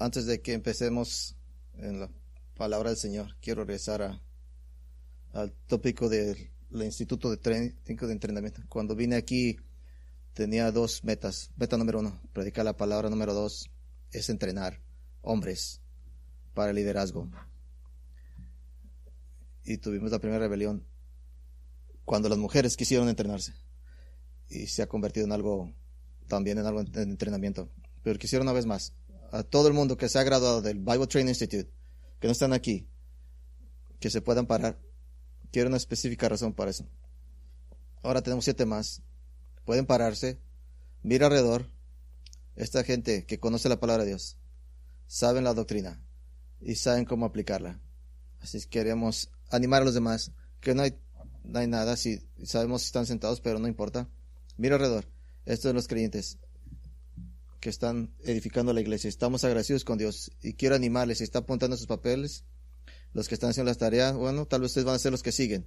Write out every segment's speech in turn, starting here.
Antes de que empecemos en la palabra del Señor, quiero regresar a, al tópico del Instituto de, Técnico de Entrenamiento. Cuando vine aquí tenía dos metas. Meta número uno, predicar la palabra. Número dos, es entrenar hombres para el liderazgo. Y tuvimos la primera rebelión cuando las mujeres quisieron entrenarse. Y se ha convertido en algo, también en algo de entrenamiento. Pero quisieron una vez más a todo el mundo que se ha graduado del Bible Training Institute, que no están aquí, que se puedan parar. Quiero una específica razón para eso. Ahora tenemos siete más. Pueden pararse, mira alrededor. Esta gente que conoce la palabra de Dios, saben la doctrina y saben cómo aplicarla. Así que queremos animar a los demás, que no hay, no hay nada, si sabemos que están sentados, pero no importa. Mira alrededor. Estos son los creyentes que están edificando la iglesia. Estamos agradecidos con Dios y quiero animarles, si está apuntando sus papeles, los que están haciendo las tareas, bueno, tal vez ustedes van a ser los que siguen,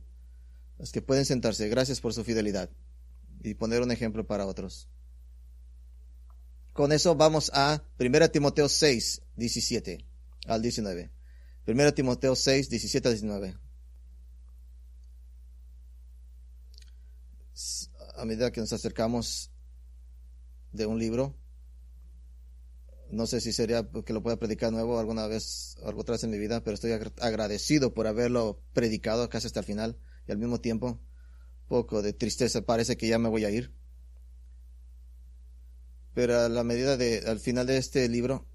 los que pueden sentarse. Gracias por su fidelidad y poner un ejemplo para otros. Con eso vamos a 1 Timoteo 6, 17 al 19. 1 Timoteo 6, 17 al 19. A medida que nos acercamos de un libro, no sé si sería que lo pueda predicar nuevo alguna vez, algo otra vez en mi vida, pero estoy agradecido por haberlo predicado casi hasta el final y al mismo tiempo poco de tristeza, parece que ya me voy a ir. Pero a la medida de, al final de este libro,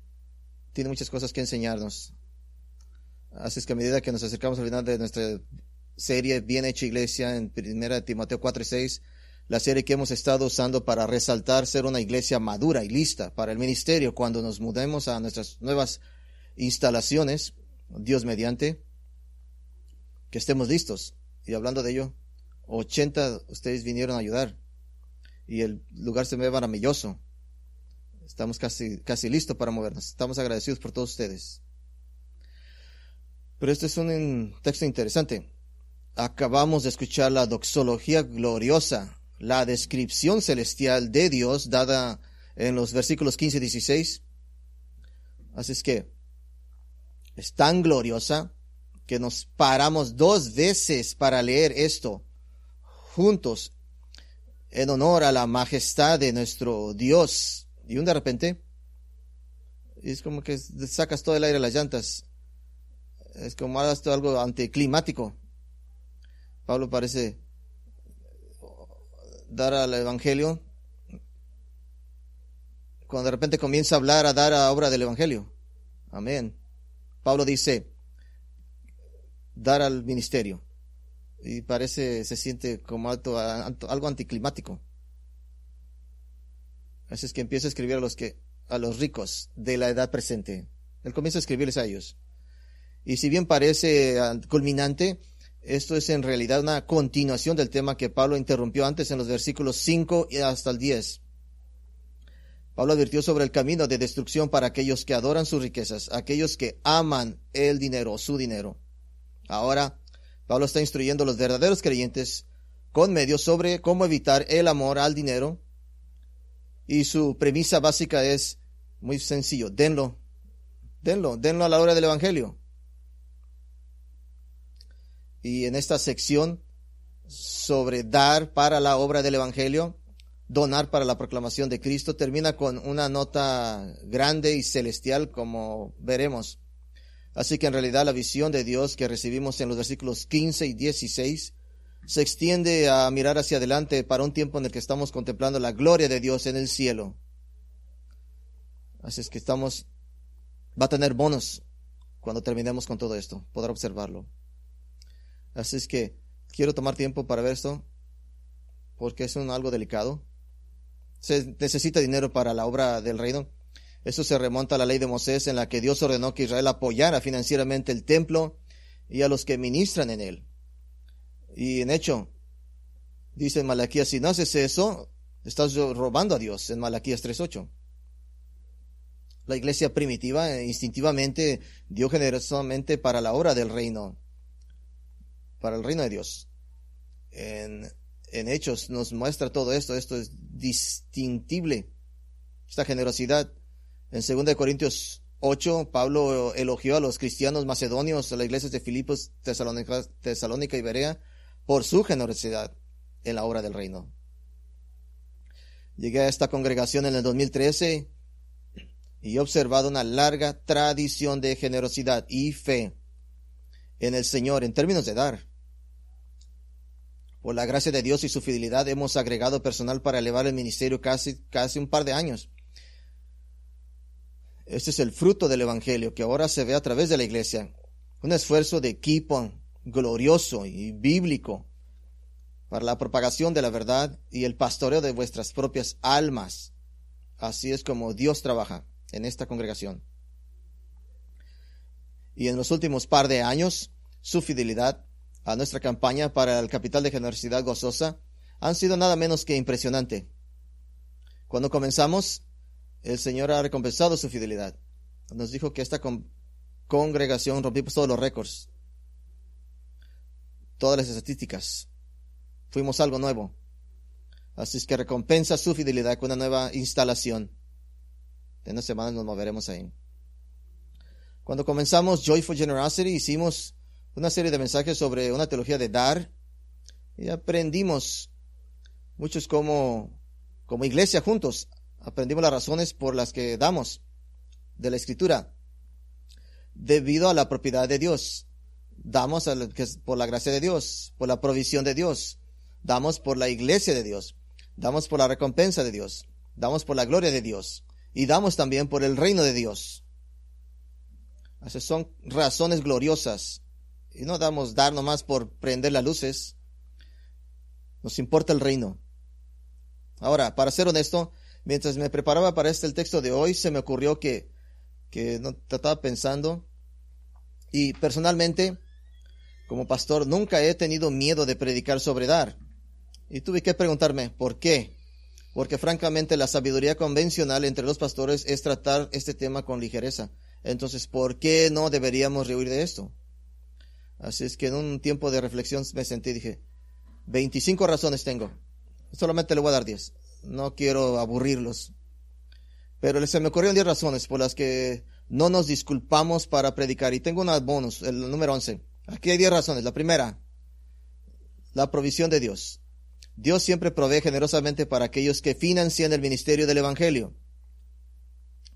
tiene muchas cosas que enseñarnos. Así es que a medida que nos acercamos al final de nuestra serie Bien hecha iglesia en 1 Timoteo 4 y 6, la serie que hemos estado usando para resaltar ser una iglesia madura y lista para el ministerio cuando nos mudemos a nuestras nuevas instalaciones, Dios mediante, que estemos listos. Y hablando de ello, 80 ustedes vinieron a ayudar y el lugar se ve maravilloso. Estamos casi, casi listos para movernos. Estamos agradecidos por todos ustedes. Pero este es un texto interesante. Acabamos de escuchar la doxología gloriosa la descripción celestial de Dios dada en los versículos 15 y 16. Así es que es tan gloriosa que nos paramos dos veces para leer esto juntos en honor a la majestad de nuestro Dios. Y un de repente es como que sacas todo el aire a las llantas. Es como algo anticlimático. Pablo parece dar al Evangelio, cuando de repente comienza a hablar, a dar a obra del Evangelio. Amén. Pablo dice, dar al ministerio. Y parece, se siente como algo anticlimático. Así es que empieza a escribir a los que, a los ricos de la edad presente. Él comienza a escribirles a ellos. Y si bien parece ah, culminante, esto es en realidad una continuación del tema que Pablo interrumpió antes en los versículos 5 y hasta el 10. Pablo advirtió sobre el camino de destrucción para aquellos que adoran sus riquezas, aquellos que aman el dinero, su dinero. Ahora, Pablo está instruyendo a los verdaderos creyentes con medios sobre cómo evitar el amor al dinero. Y su premisa básica es muy sencillo, denlo, denlo, denlo a la hora del Evangelio. Y en esta sección sobre dar para la obra del Evangelio, donar para la proclamación de Cristo, termina con una nota grande y celestial, como veremos. Así que en realidad la visión de Dios que recibimos en los versículos 15 y 16 se extiende a mirar hacia adelante para un tiempo en el que estamos contemplando la gloria de Dios en el cielo. Así es que estamos, va a tener bonos cuando terminemos con todo esto, podrá observarlo. Así es que quiero tomar tiempo para ver esto, porque es un algo delicado. Se necesita dinero para la obra del reino. Eso se remonta a la ley de Moisés en la que Dios ordenó que Israel apoyara financieramente el templo y a los que ministran en él. Y en hecho, dice en Malaquías, si no haces eso, estás robando a Dios en Malaquías 3.8. La iglesia primitiva eh, instintivamente dio generosamente para la obra del reino para el reino de Dios. En, Hechos nos muestra todo esto, esto es distintible, esta generosidad. En 2 Corintios 8, Pablo elogió a los cristianos macedonios, a las iglesias de Filipos, Tesalónica, Tesalónica y Berea, por su generosidad en la obra del reino. Llegué a esta congregación en el 2013 y he observado una larga tradición de generosidad y fe en el Señor en términos de dar. Por la gracia de Dios y su fidelidad hemos agregado personal para elevar el ministerio casi, casi un par de años. Este es el fruto del Evangelio que ahora se ve a través de la iglesia. Un esfuerzo de equipo glorioso y bíblico para la propagación de la verdad y el pastoreo de vuestras propias almas. Así es como Dios trabaja en esta congregación. Y en los últimos par de años, su fidelidad a nuestra campaña para el capital de generosidad gozosa han sido nada menos que impresionante. Cuando comenzamos, el Señor ha recompensado su fidelidad. Nos dijo que esta congregación rompimos todos los récords, todas las estadísticas. Fuimos algo nuevo. Así es que recompensa su fidelidad con una nueva instalación. En unas semanas nos moveremos ahí. Cuando comenzamos Joyful Generosity hicimos una serie de mensajes sobre una teología de dar y aprendimos muchos como, como iglesia juntos aprendimos las razones por las que damos de la escritura. Debido a la propiedad de Dios. Damos por la gracia de Dios, por la provisión de Dios. Damos por la iglesia de Dios. Damos por la recompensa de Dios. Damos por la gloria de Dios. Y damos también por el reino de Dios. Esas son razones gloriosas. Y no damos dar nomás por prender las luces. Nos importa el reino. Ahora, para ser honesto, mientras me preparaba para este el texto de hoy, se me ocurrió que, que no estaba pensando. Y personalmente, como pastor, nunca he tenido miedo de predicar sobre dar. Y tuve que preguntarme, ¿por qué? Porque francamente la sabiduría convencional entre los pastores es tratar este tema con ligereza. Entonces, ¿por qué no deberíamos rehuir de esto? Así es que en un tiempo de reflexión me sentí y dije, 25 razones tengo. Solamente le voy a dar 10 no quiero aburrirlos. Pero se me ocurrieron 10 razones por las que no nos disculpamos para predicar. Y tengo una bonus, el número 11. Aquí hay 10 razones. La primera, la provisión de Dios. Dios siempre provee generosamente para aquellos que financian el ministerio del Evangelio.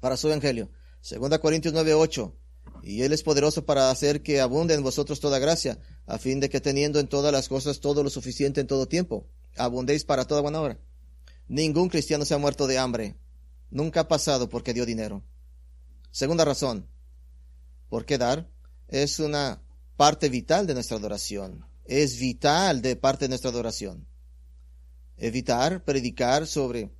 Para su Evangelio. Segunda Corintios 9, 8. Y Él es poderoso para hacer que abunde en vosotros toda gracia, a fin de que teniendo en todas las cosas todo lo suficiente en todo tiempo, abundéis para toda buena obra. Ningún cristiano se ha muerto de hambre. Nunca ha pasado porque dio dinero. Segunda razón. ¿Por qué dar? Es una parte vital de nuestra adoración. Es vital de parte de nuestra adoración. Evitar predicar sobre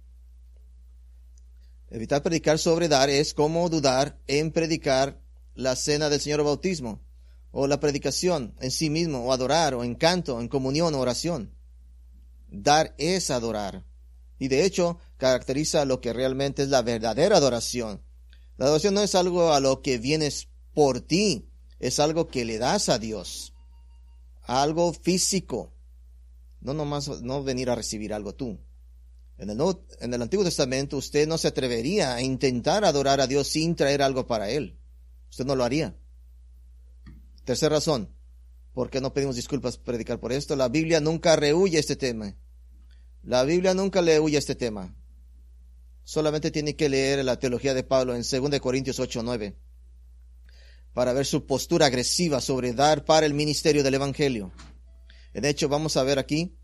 Evitar predicar sobre dar es como dudar en predicar la cena del Señor Bautismo, o la predicación en sí mismo, o adorar, o en canto, en comunión, o oración. Dar es adorar y de hecho caracteriza lo que realmente es la verdadera adoración. La adoración no es algo a lo que vienes por ti, es algo que le das a Dios, algo físico, no nomás no venir a recibir algo tú. En el, en el Antiguo Testamento usted no se atrevería a intentar adorar a Dios sin traer algo para Él. Usted no lo haría. Tercera razón, ¿por qué no pedimos disculpas predicar por esto? La Biblia nunca rehuye este tema. La Biblia nunca le huye este tema. Solamente tiene que leer la teología de Pablo en 2 Corintios 8, 9 para ver su postura agresiva sobre dar para el ministerio del Evangelio. De hecho, vamos a ver aquí,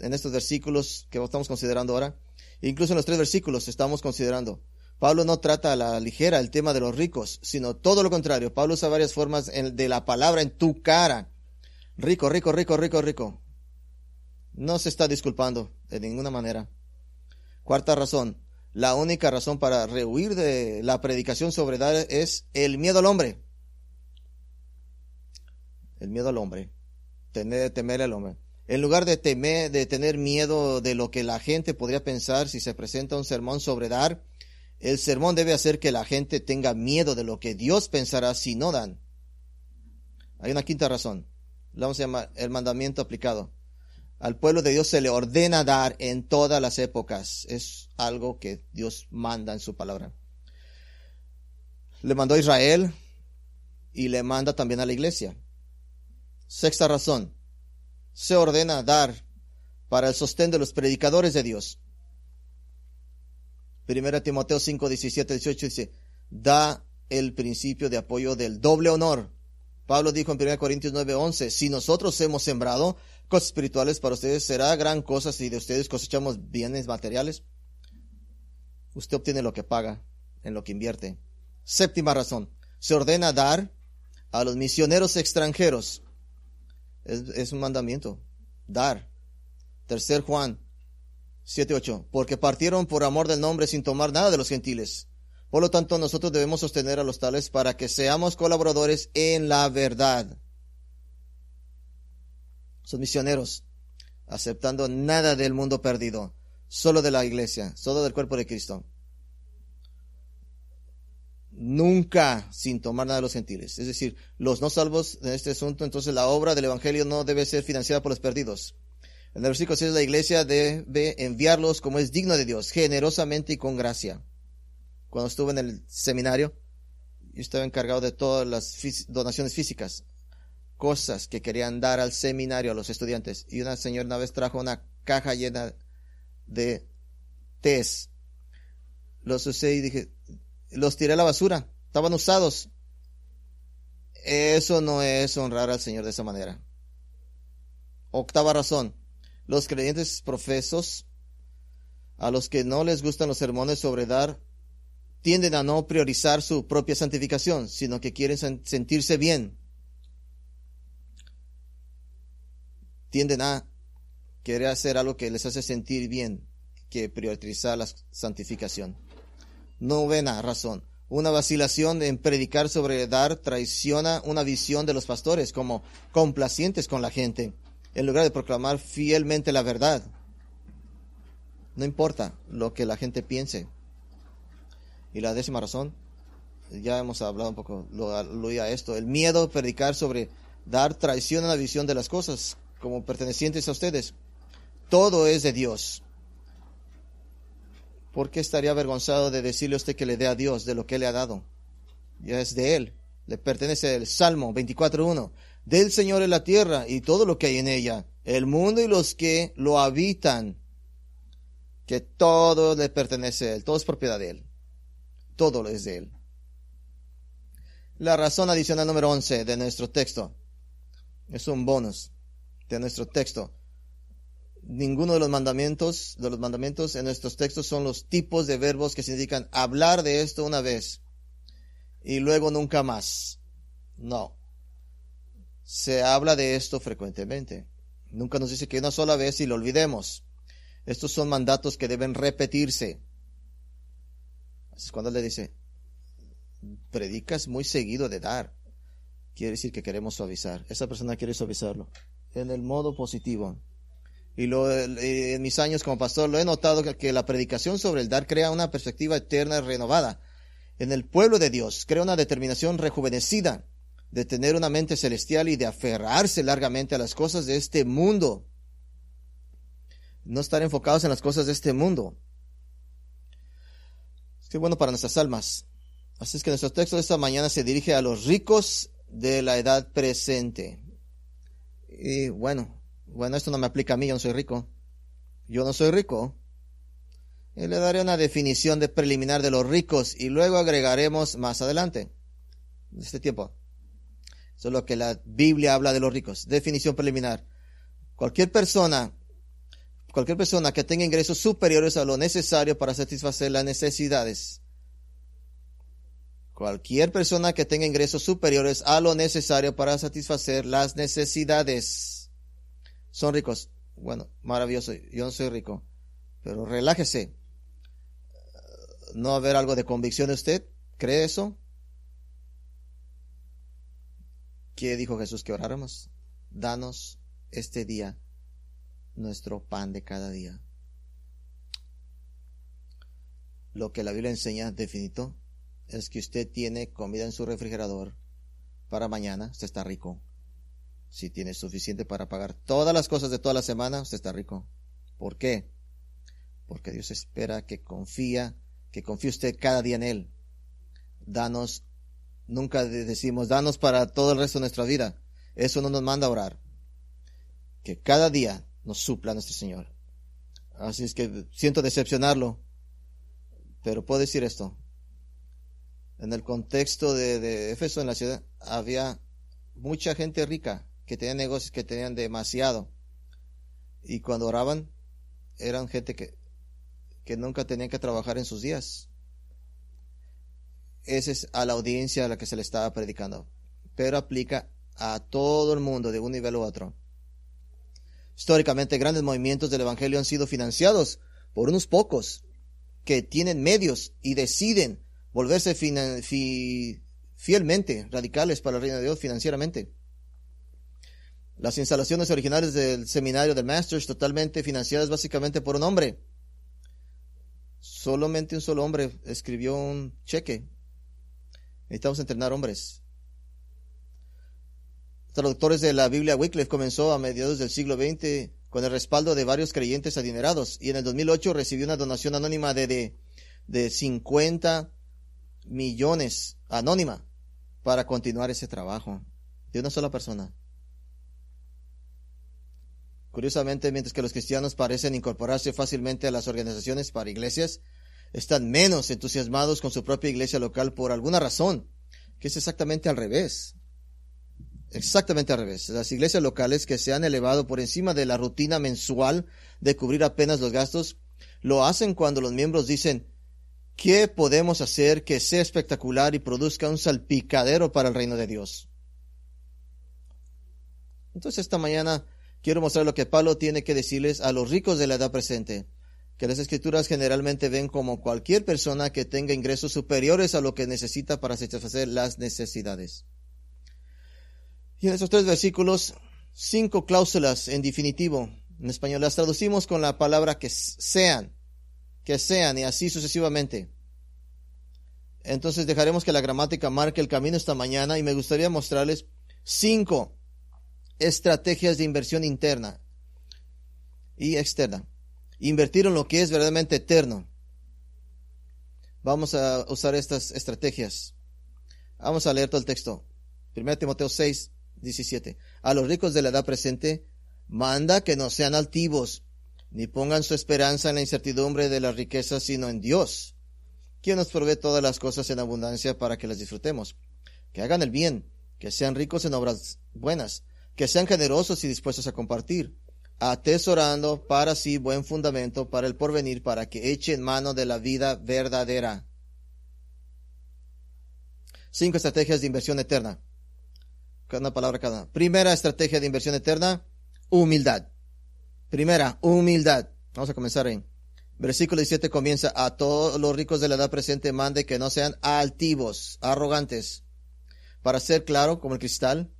en estos versículos que estamos considerando ahora, incluso en los tres versículos estamos considerando, Pablo no trata a la ligera el tema de los ricos, sino todo lo contrario. Pablo usa varias formas de la palabra en tu cara. Rico, rico, rico, rico, rico. No se está disculpando de ninguna manera. Cuarta razón. La única razón para rehuir de la predicación sobre dar es el miedo al hombre. El miedo al hombre. Tener, temer al hombre. En lugar de temer, de tener miedo de lo que la gente podría pensar si se presenta un sermón sobre dar, el sermón debe hacer que la gente tenga miedo de lo que Dios pensará si no dan. Hay una quinta razón. La vamos a llamar el mandamiento aplicado. Al pueblo de Dios se le ordena dar en todas las épocas. Es algo que Dios manda en su palabra. Le mandó a Israel y le manda también a la iglesia. Sexta razón. Se ordena dar para el sostén de los predicadores de Dios. Primera Timoteo 5, 17, 18 dice, da el principio de apoyo del doble honor. Pablo dijo en 1 Corintios 9, 11, si nosotros hemos sembrado cosas espirituales para ustedes, será gran cosa si de ustedes cosechamos bienes materiales. Usted obtiene lo que paga en lo que invierte. Séptima razón, se ordena dar a los misioneros extranjeros. Es un mandamiento, dar. Tercer Juan 7.8. Porque partieron por amor del nombre sin tomar nada de los gentiles. Por lo tanto, nosotros debemos sostener a los tales para que seamos colaboradores en la verdad. Son misioneros, aceptando nada del mundo perdido, solo de la iglesia, solo del cuerpo de Cristo. Nunca sin tomar nada de los gentiles. Es decir, los no salvos en este asunto, entonces la obra del Evangelio no debe ser financiada por los perdidos. En el versículo 6 la iglesia debe enviarlos como es digno de Dios, generosamente y con gracia. Cuando estuve en el seminario, yo estaba encargado de todas las donaciones físicas, cosas que querían dar al seminario a los estudiantes. Y una señora una vez trajo una caja llena de tés. Los usé y dije, los tiré a la basura, estaban usados. Eso no es honrar al Señor de esa manera. Octava razón, los creyentes profesos, a los que no les gustan los sermones sobre dar, tienden a no priorizar su propia santificación, sino que quieren sentirse bien. Tienden a querer hacer algo que les hace sentir bien, que priorizar la santificación. Novena razón. Una vacilación en predicar sobre dar traiciona una visión de los pastores como complacientes con la gente en lugar de proclamar fielmente la verdad. No importa lo que la gente piense. Y la décima razón, ya hemos hablado un poco, lo, a esto, el miedo a predicar sobre dar traición a la visión de las cosas como pertenecientes a ustedes. Todo es de Dios. ¿Por qué estaría avergonzado de decirle a usted que le dé a Dios de lo que le ha dado? Ya es de Él, le pertenece el Salmo 24.1 del Señor en la tierra y todo lo que hay en ella, el mundo y los que lo habitan, que todo le pertenece a Él, todo es propiedad de Él, todo lo es de Él. La razón adicional número 11 de nuestro texto es un bonus de nuestro texto. Ninguno de los mandamientos, de los mandamientos en nuestros textos son los tipos de verbos que significan hablar de esto una vez y luego nunca más. No se habla de esto frecuentemente. Nunca nos dice que una sola vez y lo olvidemos. Estos son mandatos que deben repetirse. Es cuando le dice, predicas muy seguido de dar. Quiere decir que queremos suavizar. Esa persona quiere suavizarlo. En el modo positivo. Y lo, en mis años como pastor lo he notado que, que la predicación sobre el dar crea una perspectiva eterna y renovada. En el pueblo de Dios crea una determinación rejuvenecida de tener una mente celestial y de aferrarse largamente a las cosas de este mundo. No estar enfocados en las cosas de este mundo. Es que bueno para nuestras almas. Así es que nuestro texto de esta mañana se dirige a los ricos de la edad presente. Y bueno, bueno, esto no me aplica a mí, yo no soy rico. Yo no soy rico. Y le daré una definición de preliminar de los ricos y luego agregaremos más adelante, este tiempo. Eso es lo que la Biblia habla de los ricos. Definición preliminar. Cualquier persona, cualquier persona que tenga ingresos superiores a lo necesario para satisfacer las necesidades. Cualquier persona que tenga ingresos superiores a lo necesario para satisfacer las necesidades. Son ricos. Bueno, maravilloso. Yo no soy rico. Pero relájese. ¿No haber algo de convicción de usted? ¿Cree eso? ¿Qué dijo Jesús que oráramos? Danos este día nuestro pan de cada día. Lo que la Biblia enseña definito es que usted tiene comida en su refrigerador para mañana, usted está rico. Si tiene suficiente para pagar todas las cosas de toda la semana, usted está rico. ¿Por qué? Porque Dios espera que confía, que confíe usted cada día en Él. Danos Nunca decimos, danos para todo el resto de nuestra vida. Eso no nos manda a orar. Que cada día nos supla nuestro Señor. Así es que siento decepcionarlo, pero puedo decir esto. En el contexto de, de Éfeso, en la ciudad, había mucha gente rica que tenía negocios que tenían demasiado. Y cuando oraban, eran gente que, que nunca tenían que trabajar en sus días. Esa es a la audiencia a la que se le estaba predicando. Pero aplica a todo el mundo de un nivel u otro. Históricamente, grandes movimientos del Evangelio han sido financiados por unos pocos que tienen medios y deciden volverse fielmente radicales para el reino de Dios financieramente. Las instalaciones originales del seminario del Masters totalmente financiadas básicamente por un hombre. Solamente un solo hombre escribió un cheque. Necesitamos entrenar hombres. Traductores de la Biblia Wycliffe comenzó a mediados del siglo XX con el respaldo de varios creyentes adinerados y en el 2008 recibió una donación anónima de, de, de 50 millones anónima para continuar ese trabajo de una sola persona. Curiosamente, mientras que los cristianos parecen incorporarse fácilmente a las organizaciones para iglesias, están menos entusiasmados con su propia iglesia local por alguna razón, que es exactamente al revés. Exactamente al revés. Las iglesias locales que se han elevado por encima de la rutina mensual de cubrir apenas los gastos, lo hacen cuando los miembros dicen, ¿qué podemos hacer que sea espectacular y produzca un salpicadero para el reino de Dios? Entonces esta mañana quiero mostrar lo que Pablo tiene que decirles a los ricos de la edad presente, que las escrituras generalmente ven como cualquier persona que tenga ingresos superiores a lo que necesita para satisfacer las necesidades. Y en esos tres versículos, cinco cláusulas en definitivo. En español las traducimos con la palabra que sean, que sean y así sucesivamente. Entonces dejaremos que la gramática marque el camino esta mañana y me gustaría mostrarles cinco estrategias de inversión interna y externa. Invertir en lo que es verdaderamente eterno. Vamos a usar estas estrategias. Vamos a leer todo el texto. 1 Timoteo 6, 17. A los ricos de la edad presente, manda que no sean altivos, ni pongan su esperanza en la incertidumbre de las riquezas, sino en Dios, quien nos provee todas las cosas en abundancia para que las disfrutemos. Que hagan el bien, que sean ricos en obras buenas, que sean generosos y dispuestos a compartir, atesorando para sí buen fundamento para el porvenir, para que echen mano de la vida verdadera. Cinco estrategias de inversión eterna. Una palabra cada Primera estrategia de inversión eterna, humildad. Primera, humildad. Vamos a comenzar en versículo 17 comienza a todos los ricos de la edad presente mande que no sean altivos, arrogantes. Para ser claro como el cristal,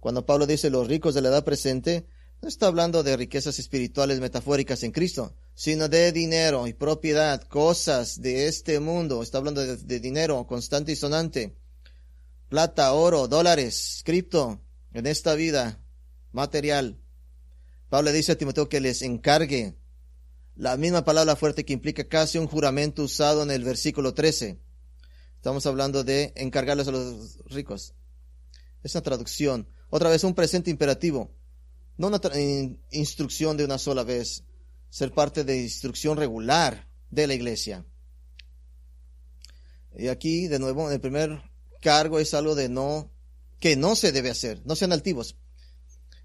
cuando Pablo dice los ricos de la edad presente, no está hablando de riquezas espirituales metafóricas en Cristo, sino de dinero y propiedad, cosas de este mundo. Está hablando de, dinero constante y sonante. Plata, oro, dólares, cripto, en esta vida material. Pablo dice a Timoteo que les encargue la misma palabra fuerte que implica casi un juramento usado en el versículo 13. Estamos hablando de encargarles a los ricos. Es una traducción. Otra vez un presente imperativo, no una instrucción de una sola vez, ser parte de instrucción regular de la iglesia. Y aquí, de nuevo, el primer cargo es algo de no, que no se debe hacer, no sean altivos.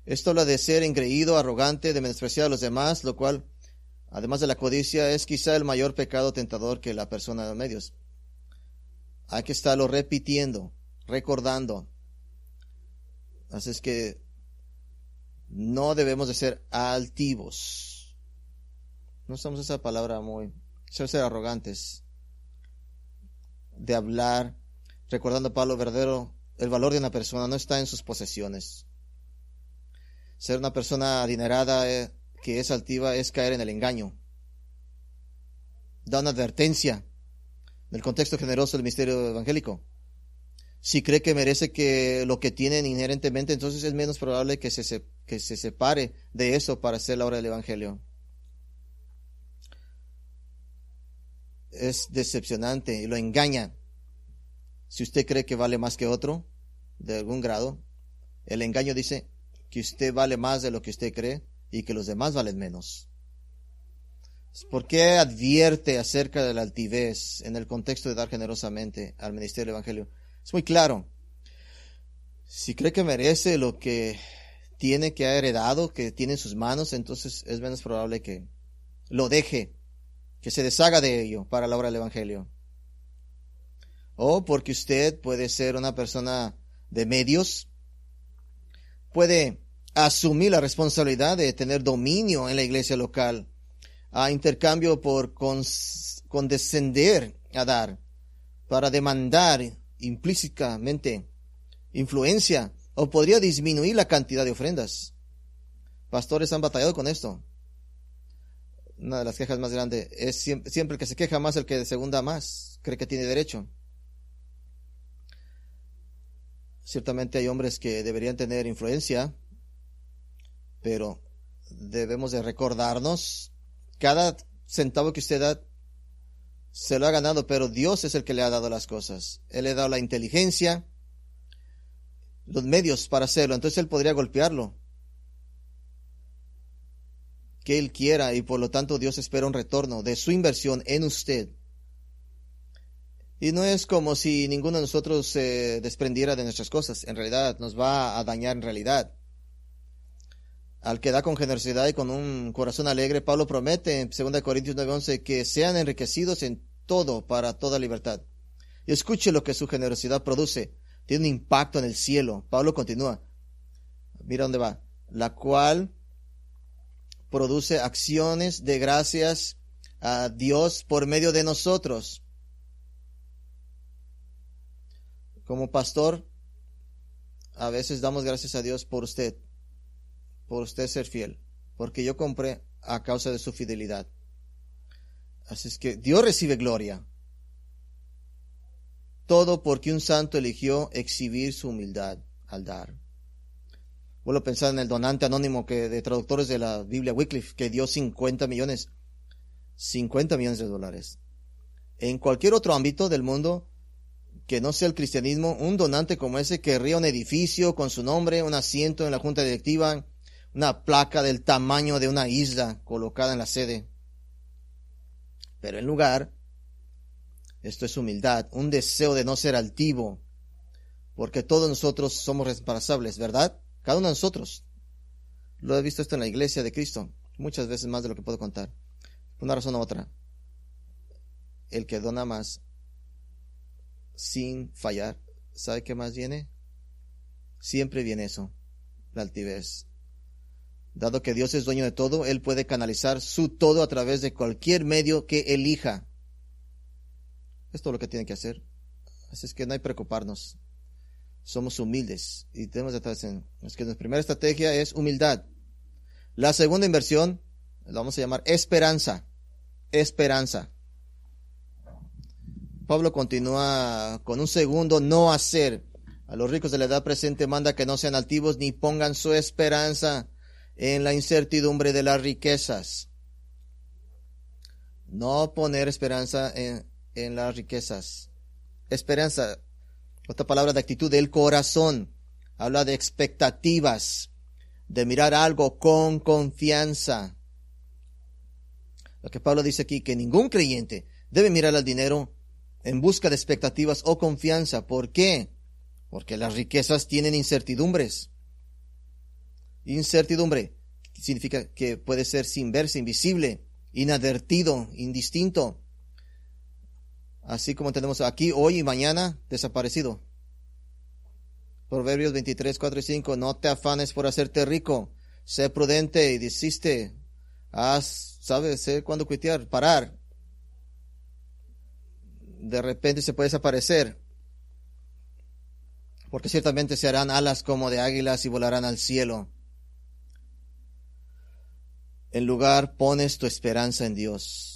Esto habla de ser engreído, arrogante, de menospreciar a los demás, lo cual, además de la codicia, es quizá el mayor pecado tentador que la persona de medios. Hay que estarlo repitiendo, recordando, Así es que no debemos de ser altivos. No usamos esa palabra muy... Ser arrogantes. De hablar, recordando a Pablo verdadero, el valor de una persona no está en sus posesiones. Ser una persona adinerada eh, que es altiva es caer en el engaño. Da una advertencia del contexto generoso del misterio evangélico si cree que merece que lo que tienen inherentemente, entonces es menos probable que se, que se separe de eso para hacer la obra del Evangelio. Es decepcionante y lo engaña. si usted cree que vale más que otro, de algún grado, el engaño dice que usted vale más de lo que usted cree y que los demás valen menos. ¿Por qué advierte acerca de la altivez en el contexto de dar generosamente al ministerio del Evangelio? Es muy claro. Si cree que merece lo que tiene, que ha heredado, que tiene en sus manos, entonces es menos probable que lo deje, que se deshaga de ello para la obra del Evangelio. O porque usted puede ser una persona de medios, puede asumir la responsabilidad de tener dominio en la iglesia local, a intercambio por condescender a dar, para demandar implícitamente influencia o podría disminuir la cantidad de ofrendas. Pastores han batallado con esto. Una de las quejas más grandes es siempre, siempre el que se queja más el que de segunda más, cree que tiene derecho. Ciertamente hay hombres que deberían tener influencia, pero debemos de recordarnos, cada centavo que usted da se lo ha ganado, pero Dios es el que le ha dado las cosas. Él le ha dado la inteligencia, los medios para hacerlo, entonces Él podría golpearlo. Que Él quiera y por lo tanto Dios espera un retorno de su inversión en usted. Y no es como si ninguno de nosotros se desprendiera de nuestras cosas. En realidad nos va a dañar en realidad. Al que da con generosidad y con un corazón alegre, Pablo promete en 2 Corintios 9:11 que sean enriquecidos en todo para toda libertad. Y escuche lo que su generosidad produce. Tiene un impacto en el cielo. Pablo continúa. Mira dónde va. La cual produce acciones de gracias a Dios por medio de nosotros. Como pastor, a veces damos gracias a Dios por usted, por usted ser fiel, porque yo compré a causa de su fidelidad. Así es que Dios recibe gloria. Todo porque un santo eligió exhibir su humildad al dar. Vuelvo a pensar en el donante anónimo que de traductores de la Biblia Wycliffe que dio 50 millones, 50 millones de dólares. En cualquier otro ámbito del mundo, que no sea el cristianismo, un donante como ese querría un edificio con su nombre, un asiento en la junta directiva, una placa del tamaño de una isla colocada en la sede. Pero en lugar, esto es humildad, un deseo de no ser altivo, porque todos nosotros somos responsables, ¿verdad? Cada uno de nosotros. Lo he visto esto en la iglesia de Cristo, muchas veces más de lo que puedo contar. Una razón u otra. El que dona más sin fallar. ¿Sabe qué más viene? Siempre viene eso, la altivez. Dado que Dios es dueño de todo, Él puede canalizar su todo a través de cualquier medio que elija. Es lo que tiene que hacer. Así es que no hay que preocuparnos. Somos humildes y tenemos en, es que nuestra primera estrategia es humildad. La segunda inversión la vamos a llamar esperanza. Esperanza. Pablo continúa con un segundo no hacer. A los ricos de la edad presente manda que no sean altivos ni pongan su esperanza en la incertidumbre de las riquezas. No poner esperanza en, en las riquezas. Esperanza, otra palabra de actitud del corazón. Habla de expectativas, de mirar algo con confianza. Lo que Pablo dice aquí, que ningún creyente debe mirar al dinero en busca de expectativas o confianza. ¿Por qué? Porque las riquezas tienen incertidumbres. Incertidumbre significa que puede ser sin verse, invisible, inadvertido, indistinto. Así como tenemos aquí hoy y mañana desaparecido. Proverbios 23, 4 y 5. No te afanes por hacerte rico. Sé prudente y desiste. Haz, sabes, sé cuándo cuitear, parar de repente se puede desaparecer. Porque ciertamente se harán alas como de águilas y volarán al cielo. En lugar pones tu esperanza en Dios.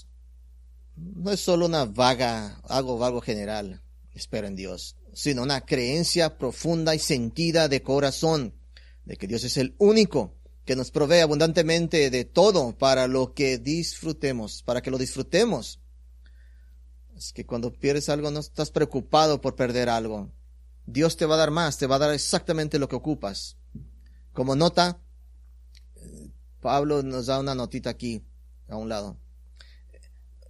No es solo una vaga, algo vago general, espera en Dios, sino una creencia profunda y sentida de corazón de que Dios es el único que nos provee abundantemente de todo para lo que disfrutemos, para que lo disfrutemos Es que cuando pierdes algo no estás preocupado por perder algo. Dios te va a dar más, te va a dar exactamente lo que ocupas. Como nota, Pablo nos da una notita aquí, a un lado.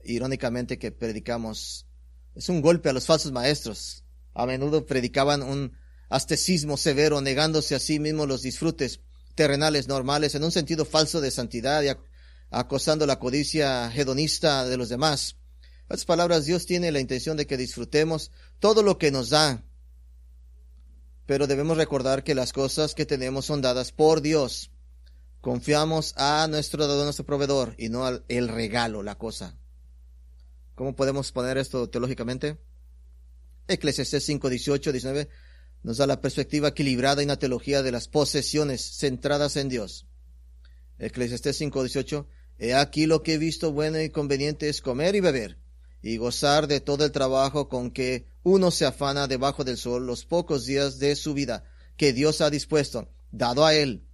Irónicamente que predicamos, es un golpe a los falsos maestros. A menudo predicaban un ascetismo severo, negándose a sí mismos los disfrutes terrenales normales en un sentido falso de santidad y acosando la codicia hedonista de los demás. En otras palabras, Dios tiene la intención de que disfrutemos todo lo que nos da, pero debemos recordar que las cosas que tenemos son dadas por Dios. Confiamos a nuestro dador, nuestro proveedor, y no al el regalo, la cosa. ¿Cómo podemos poner esto teológicamente? Eclesiastés 5, 18, 19 nos da la perspectiva equilibrada y una teología de las posesiones centradas en Dios. Eclesiastés 5, 18 He aquí lo que he visto bueno y conveniente es comer y beber, y gozar de todo el trabajo con que uno se afana debajo del sol los pocos días de su vida que Dios ha dispuesto, dado a él,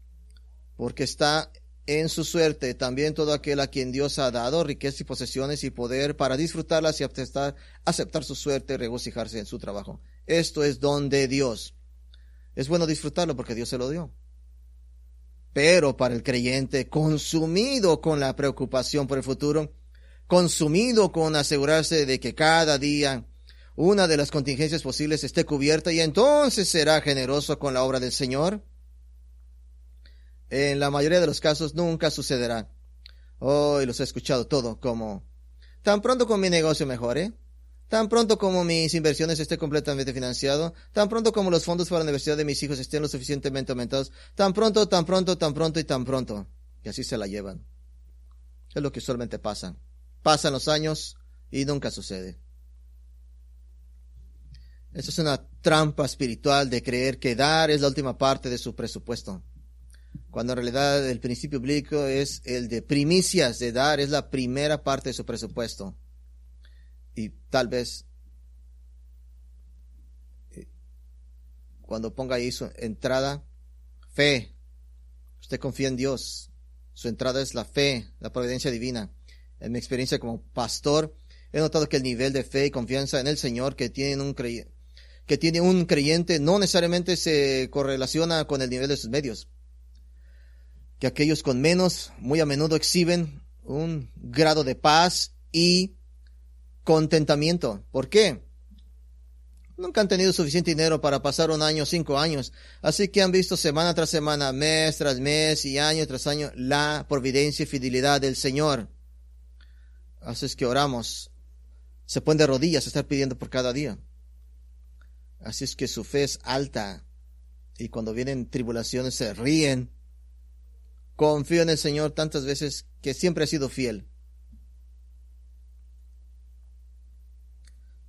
porque está en su suerte también todo aquel a quien Dios ha dado riquezas y posesiones y poder para disfrutarlas y aceptar, su suerte y regocijarse en su trabajo. Esto es don de Dios. Es bueno disfrutarlo porque Dios se lo dio. Pero para el creyente consumido con la preocupación por el futuro, consumido con asegurarse de que cada día una de las contingencias posibles esté cubierta y entonces será generoso con la obra del Señor, en la mayoría de los casos nunca sucederá. Hoy los he escuchado todo como, tan pronto como mi negocio mejore, tan pronto como mis inversiones estén completamente financiado, tan pronto como los fondos para la universidad de mis hijos estén lo suficientemente aumentados, tan pronto, tan pronto, tan pronto y tan pronto. Y así se la llevan. Es lo que usualmente pasa. Pasan los años y nunca sucede. Eso es una trampa espiritual de creer que dar es la última parte de su presupuesto cuando en realidad el principio bíblico es el de primicias, de dar, es la primera parte de su presupuesto. Y tal vez eh, cuando ponga ahí su entrada, fe, usted confía en Dios, su entrada es la fe, la providencia divina. En mi experiencia como pastor, he notado que el nivel de fe y confianza en el Señor que tiene un creyente, que tiene un creyente no necesariamente se correlaciona con el nivel de sus medios que aquellos con menos muy a menudo exhiben un grado de paz y contentamiento. ¿Por qué? Nunca han tenido suficiente dinero para pasar un año, cinco años. Así que han visto semana tras semana, mes tras mes y año tras año la providencia y fidelidad del Señor. Así es que oramos. Se ponen de rodillas a estar pidiendo por cada día. Así es que su fe es alta. Y cuando vienen tribulaciones se ríen Confío en el Señor tantas veces que siempre ha sido fiel.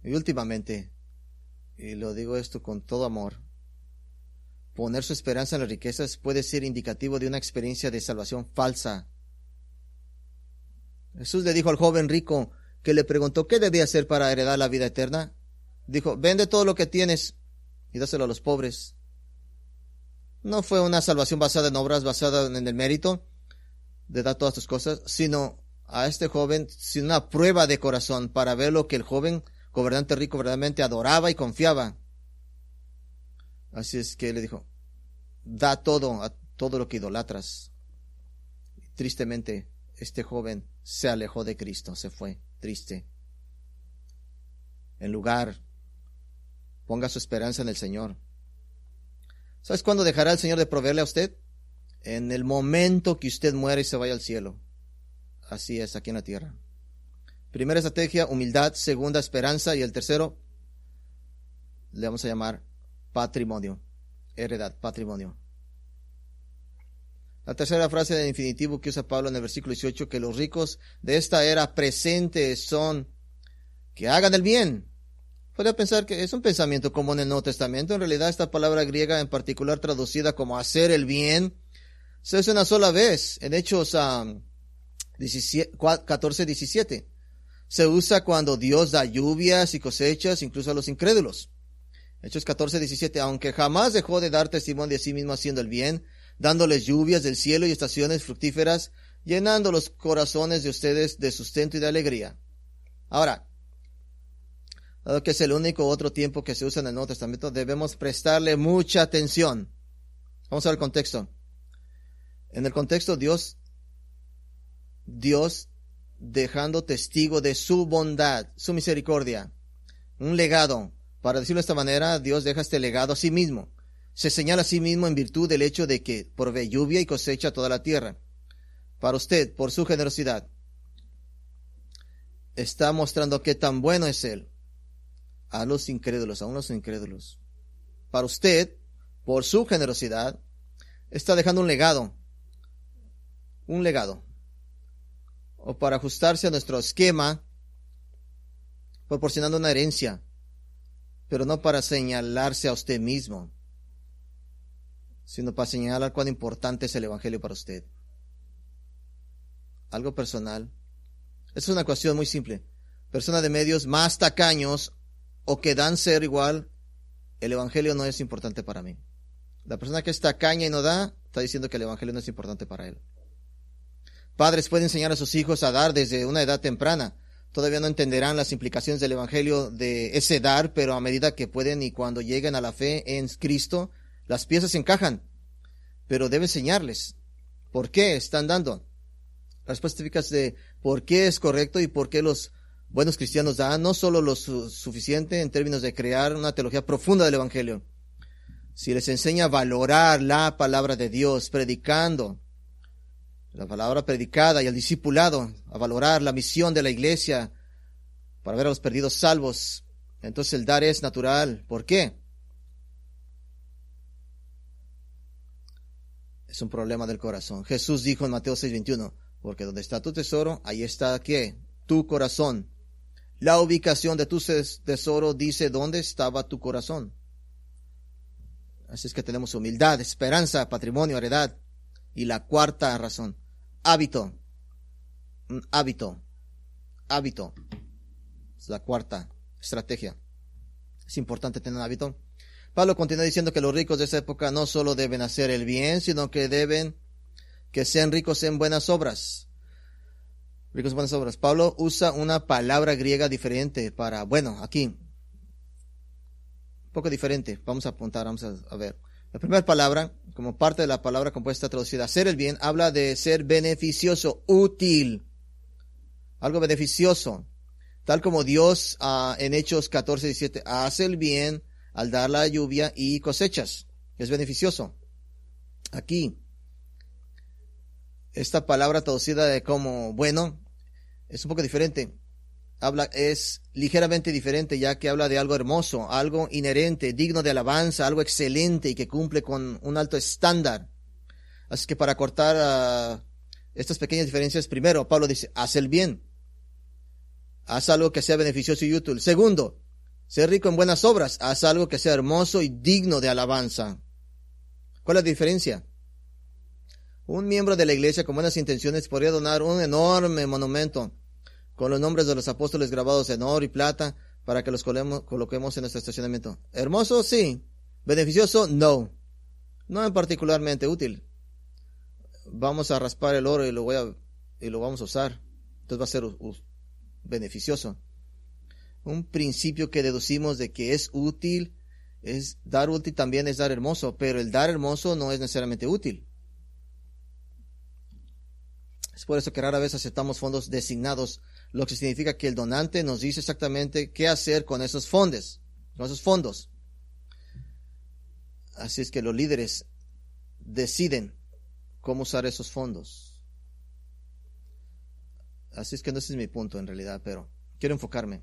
Y últimamente, y lo digo esto con todo amor, poner su esperanza en las riquezas puede ser indicativo de una experiencia de salvación falsa. Jesús le dijo al joven rico que le preguntó qué debía hacer para heredar la vida eterna. Dijo, vende todo lo que tienes y dáselo a los pobres no fue una salvación basada en obras, basada en el mérito de dar todas tus cosas, sino a este joven sin una prueba de corazón para ver lo que el joven gobernante rico verdaderamente adoraba y confiaba. Así es que le dijo, da todo, a todo lo que idolatras. Tristemente, este joven se alejó de Cristo, se fue, triste. En lugar, ponga su esperanza en el Señor. ¿Sabes cuándo dejará el Señor de proveerle a usted? En el momento que usted muere y se vaya al cielo. Así es aquí en la tierra. Primera estrategia, humildad. Segunda, esperanza. Y el tercero, le vamos a llamar patrimonio. Heredad, patrimonio. La tercera frase del infinitivo que usa Pablo en el versículo 18, que los ricos de esta era presente son que hagan el bien, Podría pensar que es un pensamiento común en el Nuevo Testamento. En realidad, esta palabra griega en particular traducida como hacer el bien, se usa una sola vez en Hechos 14, 17. Se usa cuando Dios da lluvias y cosechas incluso a los incrédulos. Hechos 14, 17. Aunque jamás dejó de dar testimonio de sí mismo haciendo el bien, dándoles lluvias del cielo y estaciones fructíferas, llenando los corazones de ustedes de sustento y de alegría. Ahora, dado que es el único otro tiempo que se usa en el Nuevo Testamento, debemos prestarle mucha atención. Vamos a ver el contexto. En el contexto, Dios, Dios dejando testigo de su bondad, su misericordia, un legado. Para decirlo de esta manera, Dios deja este legado a sí mismo. Se señala a sí mismo en virtud del hecho de que provee lluvia y cosecha toda la tierra. Para usted, por su generosidad, está mostrando qué tan bueno es Él a los incrédulos, a unos incrédulos. Para usted, por su generosidad, está dejando un legado, un legado, o para ajustarse a nuestro esquema, proporcionando una herencia, pero no para señalarse a usted mismo, sino para señalar cuán importante es el Evangelio para usted. Algo personal. Es una cuestión muy simple. Personas de medios más tacaños o que dan ser igual, el Evangelio no es importante para mí. La persona que es tacaña y no da, está diciendo que el Evangelio no es importante para él. Padres pueden enseñar a sus hijos a dar desde una edad temprana. Todavía no entenderán las implicaciones del Evangelio de ese dar, pero a medida que pueden y cuando lleguen a la fe en Cristo, las piezas encajan. Pero debe enseñarles por qué están dando. Las respuestas de por qué es correcto y por qué los buenos cristianos dan no solo lo suficiente en términos de crear una teología profunda del Evangelio, si les enseña a valorar la palabra de Dios, predicando la palabra predicada y el discipulado, a valorar la misión de la iglesia para ver a los perdidos salvos, entonces el dar es natural. ¿Por qué? Es un problema del corazón. Jesús dijo en Mateo 6:21, porque donde está tu tesoro, ahí está qué? Tu corazón. La ubicación de tu tesoro dice dónde estaba tu corazón. Así es que tenemos humildad, esperanza, patrimonio, heredad. Y la cuarta razón, hábito. Hábito. Hábito. Es la cuarta estrategia. Es importante tener un hábito. Pablo continúa diciendo que los ricos de esa época no solo deben hacer el bien, sino que deben que sean ricos en buenas obras. Ricos en buenas obras. Pablo usa una palabra griega diferente para, bueno, aquí. Un poco diferente. Vamos a apuntar, vamos a, ver. La primera palabra, como parte de la palabra compuesta traducida, hacer el bien, habla de ser beneficioso, útil. Algo beneficioso. Tal como Dios uh, en Hechos 14, 17 hace el bien al dar la lluvia y cosechas. Es beneficioso. Aquí, esta palabra traducida de como bueno es un poco diferente. Habla, es ligeramente diferente ya que habla de algo hermoso, algo inherente, digno de alabanza, algo excelente y que cumple con un alto estándar. Así que para cortar uh, estas pequeñas diferencias, primero, Pablo dice, haz el bien. Haz algo que sea beneficioso y útil. Segundo, ser rico en buenas obras. Haz algo que sea hermoso y digno de alabanza. ¿Cuál es la diferencia? Un miembro de la iglesia con buenas intenciones podría donar un enorme monumento con los nombres de los apóstoles grabados en oro y plata para que los coloquemos en nuestro estacionamiento. Hermoso, sí. Beneficioso, no. No en particularmente útil. Vamos a raspar el oro y lo vamos a usar. Entonces va a ser beneficioso. Un principio que deducimos de que es útil es dar útil también es dar hermoso, pero el dar hermoso no es necesariamente útil. Es por eso que rara vez aceptamos fondos designados, lo que significa que el donante nos dice exactamente qué hacer con esos fondos, con esos fondos. Así es que los líderes deciden cómo usar esos fondos. Así es que no ese es mi punto en realidad, pero quiero enfocarme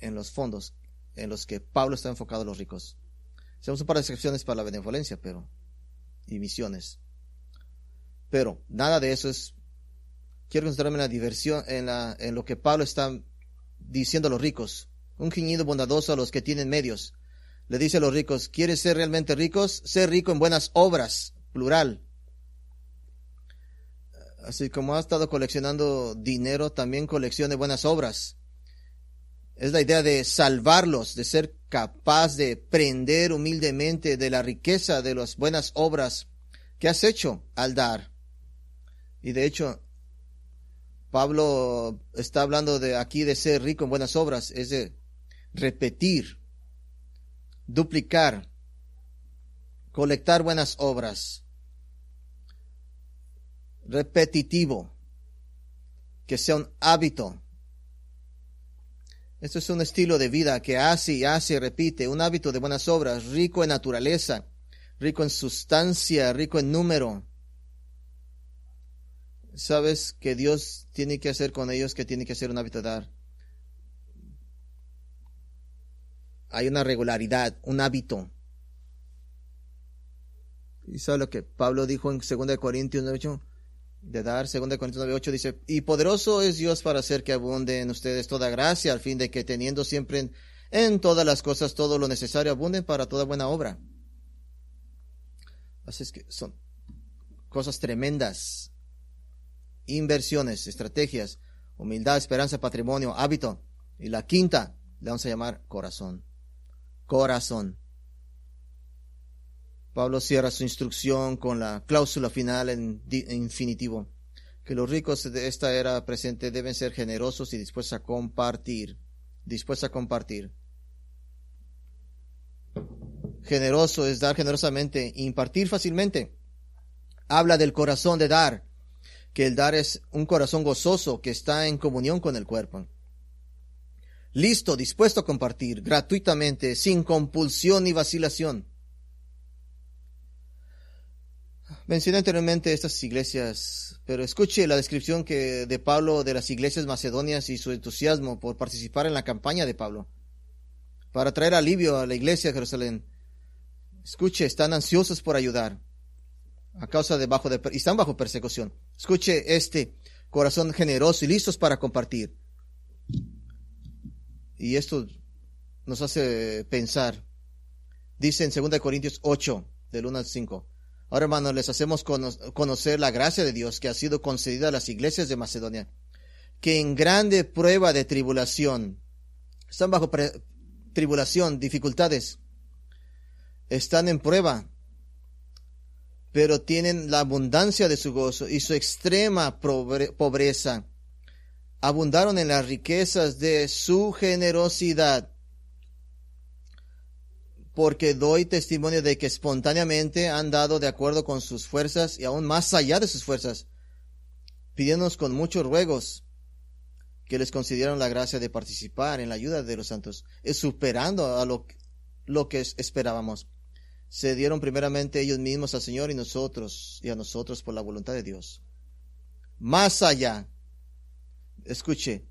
en los fondos en los que Pablo está enfocado a los ricos. Hacemos un par de excepciones para la benevolencia, pero y misiones. Pero nada de eso es quiero concentrarme en la diversión, en, la, en lo que Pablo está diciendo a los ricos. Un gemido bondadoso a los que tienen medios. Le dice a los ricos, ¿quieres ser realmente ricos? Ser rico en buenas obras, plural. Así como ha estado coleccionando dinero, también coleccione buenas obras. Es la idea de salvarlos, de ser capaz de prender humildemente de la riqueza de las buenas obras que has hecho al dar. Y de hecho, Pablo está hablando de aquí de ser rico en buenas obras, es de repetir, duplicar, colectar buenas obras, repetitivo, que sea un hábito. Esto es un estilo de vida que hace y hace y repite, un hábito de buenas obras, rico en naturaleza, rico en sustancia, rico en número. Sabes que Dios tiene que hacer con ellos que tiene que hacer un hábito de dar. Hay una regularidad, un hábito. ¿Y sabe lo que Pablo dijo en 2 Corintios 8? De dar, 2 Corintios 9, 8 dice, y poderoso es Dios para hacer que abunde en ustedes toda gracia, al fin de que teniendo siempre en, en todas las cosas todo lo necesario, abunden para toda buena obra. Así es que son cosas tremendas. Inversiones, estrategias, humildad, esperanza, patrimonio, hábito. Y la quinta, le vamos a llamar corazón. Corazón. Pablo cierra su instrucción con la cláusula final en, infinitivo, que los ricos de esta era presente deben ser generosos y dispuestos a compartir, dispuestos a compartir. Generoso es dar generosamente, impartir fácilmente. Habla del corazón de dar, que el dar es un corazón gozoso que está en comunión con el cuerpo. Listo, dispuesto a compartir gratuitamente, sin compulsión ni vacilación. Mencioné anteriormente estas iglesias, pero escuche la descripción que de Pablo de las iglesias macedonias y su entusiasmo por participar en la campaña de Pablo para traer alivio a la iglesia de Jerusalén. Escuche, están ansiosos por ayudar a causa de bajo de, y están bajo persecución. Escuche este corazón generoso y listos para compartir. Y esto nos hace pensar. Dice en 2 Corintios 8, del 1 al 5. Ahora, hermanos, les hacemos conocer la gracia de Dios que ha sido concedida a las iglesias de Macedonia, que en grande prueba de tribulación, están bajo tribulación, dificultades, están en prueba, pero tienen la abundancia de su gozo y su extrema pobreza. Abundaron en las riquezas de su generosidad porque doy testimonio de que espontáneamente han dado de acuerdo con sus fuerzas y aún más allá de sus fuerzas, pidiéndonos con muchos ruegos que les concedieron la gracia de participar en la ayuda de los santos, superando a lo, lo que esperábamos. Se dieron primeramente ellos mismos al Señor y nosotros y a nosotros por la voluntad de Dios. Más allá, escuche,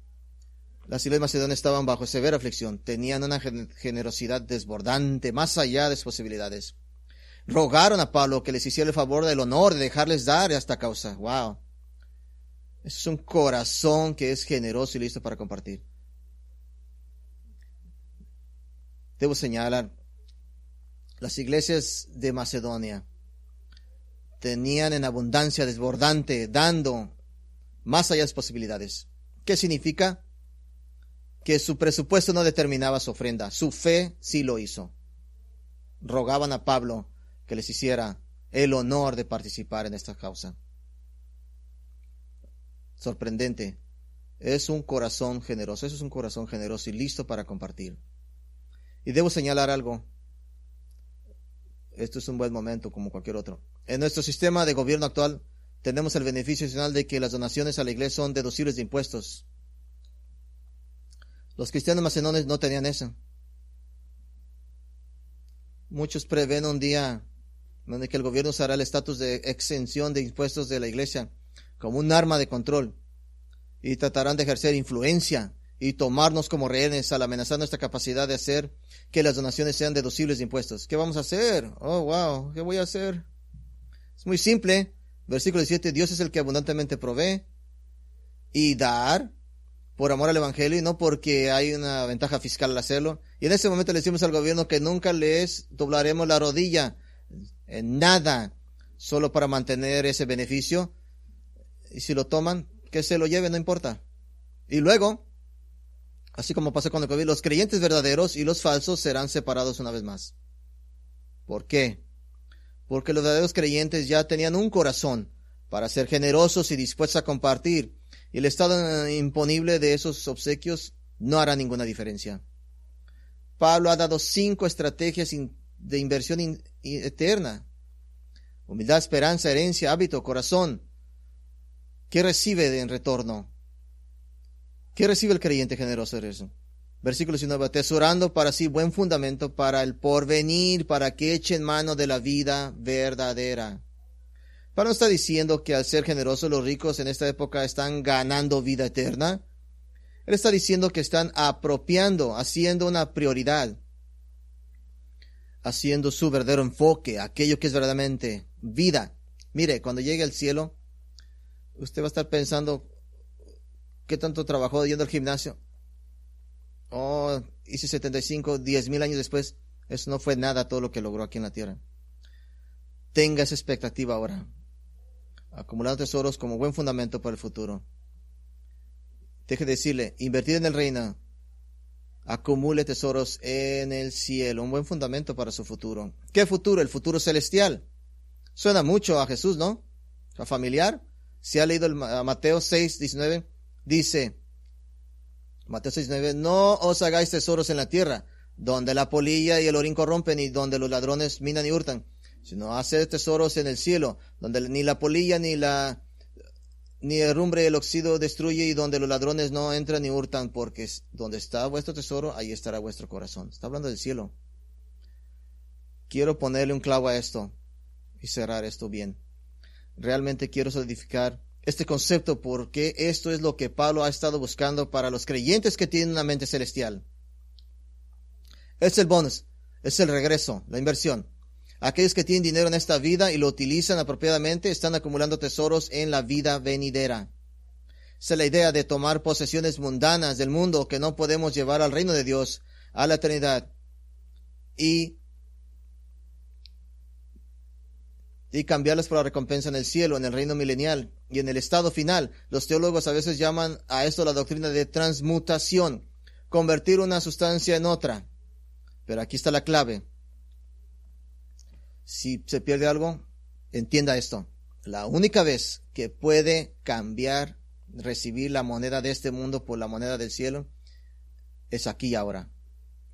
las iglesias macedonias estaban bajo severa aflicción, tenían una generosidad desbordante, más allá de sus posibilidades. Rogaron a Pablo que les hiciera el favor del honor de dejarles dar esta causa. Wow. Es un corazón que es generoso y listo para compartir. Debo señalar, las iglesias de Macedonia tenían en abundancia desbordante, dando más allá de sus posibilidades. ¿Qué significa? que su presupuesto no determinaba su ofrenda, su fe sí lo hizo. Rogaban a Pablo que les hiciera el honor de participar en esta causa. Sorprendente. Es un corazón generoso, eso es un corazón generoso y listo para compartir. Y debo señalar algo. Esto es un buen momento como cualquier otro. En nuestro sistema de gobierno actual tenemos el beneficio adicional de que las donaciones a la iglesia son deducibles de impuestos. Los cristianos macedones no tenían eso. Muchos prevén un día donde que el gobierno usará el estatus de exención de impuestos de la iglesia como un arma de control y tratarán de ejercer influencia y tomarnos como rehenes al amenazar nuestra capacidad de hacer que las donaciones sean deducibles de impuestos. ¿Qué vamos a hacer? Oh, wow, ¿qué voy a hacer? Es muy simple. Versículo 17, Dios es el que abundantemente provee y dar por amor al Evangelio y no porque hay una ventaja fiscal al hacerlo. Y en ese momento le decimos al gobierno que nunca les doblaremos la rodilla en nada, solo para mantener ese beneficio. Y si lo toman, que se lo lleven, no importa. Y luego, así como pasó con el COVID, los creyentes verdaderos y los falsos serán separados una vez más. ¿Por qué? Porque los verdaderos creyentes ya tenían un corazón para ser generosos y dispuestos a compartir y el estado imponible de esos obsequios no hará ninguna diferencia. Pablo ha dado cinco estrategias de inversión eterna. Humildad, esperanza, herencia, hábito, corazón. ¿Qué recibe en retorno? ¿Qué recibe el creyente generoso de eso? Versículo 19, atesorando para sí buen fundamento para el porvenir, para que echen mano de la vida verdadera. Pablo está diciendo que al ser generosos los ricos en esta época están ganando vida eterna. Él está diciendo que están apropiando, haciendo una prioridad, haciendo su verdadero enfoque, aquello que es verdaderamente vida. Mire, cuando llegue al cielo, usted va a estar pensando, ¿qué tanto trabajó yendo al gimnasio? Oh, hice 75, 10 mil años después. Eso no fue nada todo lo que logró aquí en la tierra. Tenga esa expectativa ahora. Acumular tesoros como buen fundamento para el futuro. Deje de decirle, invertir en el reino. Acumule tesoros en el cielo. Un buen fundamento para su futuro. ¿Qué futuro? El futuro celestial. Suena mucho a Jesús, ¿no? A familiar. Si ha leído el Mateo 6, 19, dice, Mateo 6.9, no os hagáis tesoros en la tierra, donde la polilla y el orín corrompen y donde los ladrones minan y hurtan, sino haced tesoros en el cielo, donde ni la polilla ni la ni el rumbre y el oxido destruye y donde los ladrones no entran ni hurtan, porque donde está vuestro tesoro, ahí estará vuestro corazón. Está hablando del cielo. Quiero ponerle un clavo a esto y cerrar esto bien. Realmente quiero solidificar este concepto porque esto es lo que Pablo ha estado buscando para los creyentes que tienen una mente celestial. Es el bonus, es el regreso, la inversión. Aquellos que tienen dinero en esta vida y lo utilizan apropiadamente están acumulando tesoros en la vida venidera. Es la idea de tomar posesiones mundanas del mundo que no podemos llevar al reino de Dios, a la eternidad, y y cambiarlas por la recompensa en el cielo, en el reino milenial y en el estado final. Los teólogos a veces llaman a esto la doctrina de transmutación, convertir una sustancia en otra. Pero aquí está la clave. Si se pierde algo, entienda esto. La única vez que puede cambiar, recibir la moneda de este mundo por la moneda del cielo, es aquí y ahora.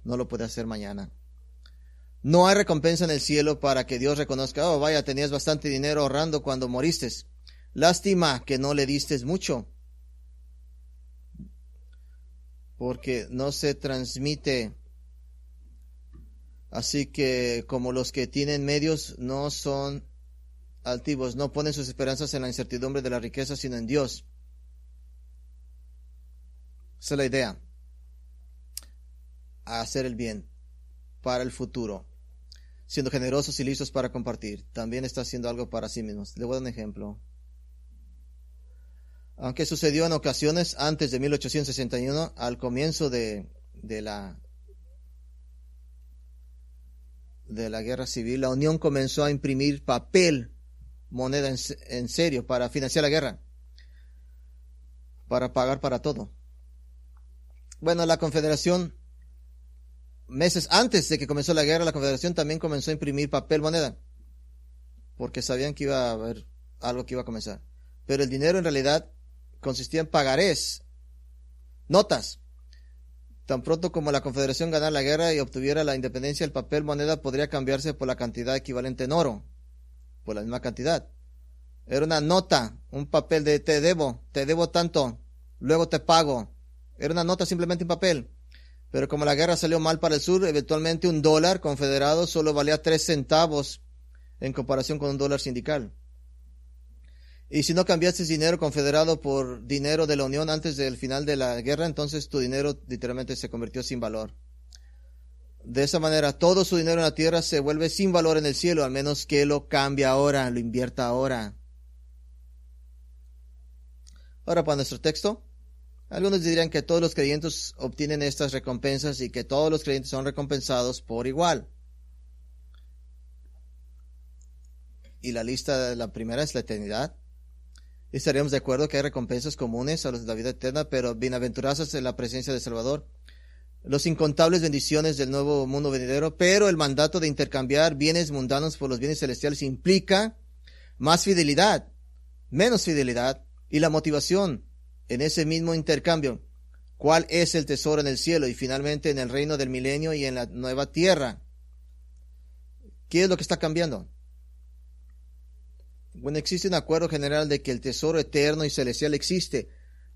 No lo puede hacer mañana. No hay recompensa en el cielo para que Dios reconozca, oh, vaya, tenías bastante dinero ahorrando cuando moriste. Lástima que no le diste mucho. Porque no se transmite. Así que como los que tienen medios no son altivos, no ponen sus esperanzas en la incertidumbre de la riqueza, sino en Dios. Esa es la idea. hacer el bien para el futuro siendo generosos y listos para compartir. También está haciendo algo para sí mismos. Le voy a dar un ejemplo. Aunque sucedió en ocasiones antes de 1861, al comienzo de, la de la guerra civil, la Unión comenzó a imprimir papel, moneda en, en, serio, para financiar la guerra, para pagar para todo. Bueno, la Confederación meses antes de que comenzó la guerra, la Confederación también comenzó a imprimir papel moneda, porque sabían que iba a haber algo que iba a comenzar. Pero el dinero en realidad consistía en pagarés, notas. Tan pronto como la Confederación ganara la guerra y obtuviera la independencia, el papel moneda podría cambiarse por la cantidad equivalente en oro, por la misma cantidad. Era una nota, un papel de te debo, te debo tanto, luego te pago. Era una nota simplemente en papel. Pero como la guerra salió mal para el sur, eventualmente un dólar confederado solo valía tres centavos en comparación con un dólar sindical. Y si no cambiaste dinero confederado por dinero de la Unión antes del final de la guerra, entonces tu dinero literalmente se convirtió sin valor. De esa manera, todo su dinero en la tierra se vuelve sin valor en el cielo, al menos que lo cambie ahora, lo invierta ahora. Ahora para nuestro texto. Algunos dirían que todos los creyentes obtienen estas recompensas y que todos los creyentes son recompensados por igual. Y la lista, de la primera es la eternidad. Estaríamos de acuerdo que hay recompensas comunes a los de la vida eterna, pero bienaventurados en la presencia del Salvador. Los incontables bendiciones del nuevo mundo venidero, pero el mandato de intercambiar bienes mundanos por los bienes celestiales implica más fidelidad, menos fidelidad y la motivación en ese mismo intercambio. cuál es el tesoro en el cielo y finalmente en el reino del milenio y en la nueva tierra. ¿Qué es lo que está cambiando? Bueno, existe un acuerdo general de que el tesoro eterno y celestial existe,